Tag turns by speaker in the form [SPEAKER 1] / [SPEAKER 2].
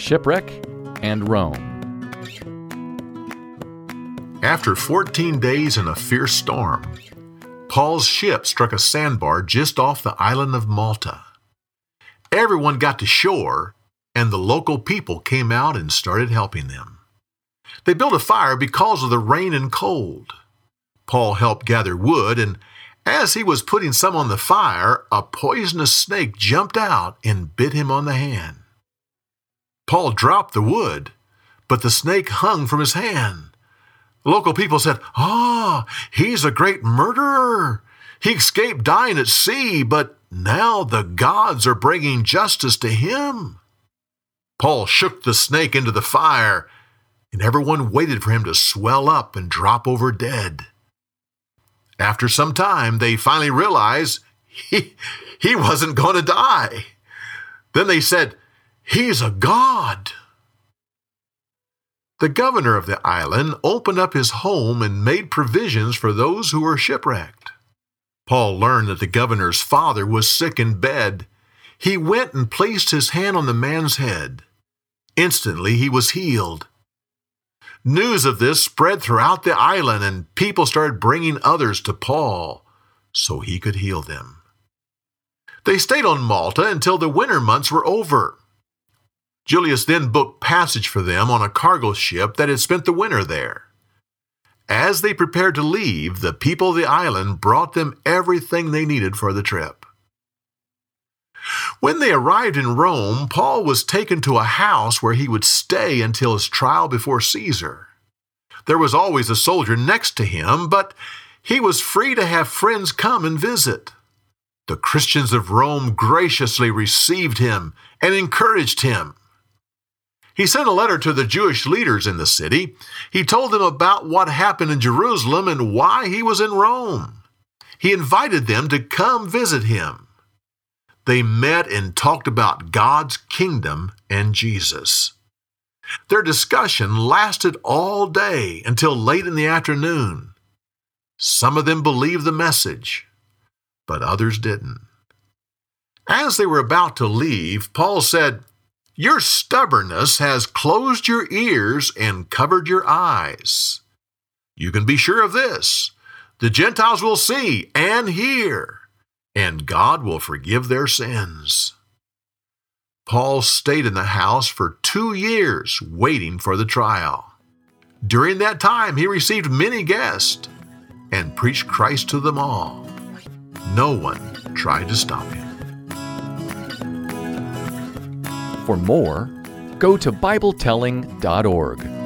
[SPEAKER 1] Shipwreck and Rome.
[SPEAKER 2] After 14 days in a fierce storm, Paul's ship struck a sandbar just off the island of Malta. Everyone got to shore, and the local people came out and started helping them. They built a fire because of the rain and cold. Paul helped gather wood, and as he was putting some on the fire, a poisonous snake jumped out and bit him on the hand. Paul dropped the wood, but the snake hung from his hand. Local people said, Ah, he's a great murderer. He escaped dying at sea, but now the gods are bringing justice to him. Paul shook the snake into the fire, and everyone waited for him to swell up and drop over dead. After some time, they finally realized he, he wasn't going to die. Then they said, He's a god. The governor of the island opened up his home and made provisions for those who were shipwrecked. Paul learned that the governor's father was sick in bed. He went and placed his hand on the man's head. Instantly he was healed. News of this spread throughout the island, and people started bringing others to Paul so he could heal them. They stayed on Malta until the winter months were over. Julius then booked passage for them on a cargo ship that had spent the winter there. As they prepared to leave, the people of the island brought them everything they needed for the trip. When they arrived in Rome, Paul was taken to a house where he would stay until his trial before Caesar. There was always a soldier next to him, but he was free to have friends come and visit. The Christians of Rome graciously received him and encouraged him. He sent a letter to the Jewish leaders in the city. He told them about what happened in Jerusalem and why he was in Rome. He invited them to come visit him. They met and talked about God's kingdom and Jesus. Their discussion lasted all day until late in the afternoon. Some of them believed the message, but others didn't. As they were about to leave, Paul said, Your stubbornness has closed your ears and covered your eyes. You can be sure of this the Gentiles will see and hear and God will forgive their sins. Paul stayed in the house for two years waiting for the trial. During that time, he received many guests and preached Christ to them all. No one tried to stop him.
[SPEAKER 1] For more, go to BibleTelling.org.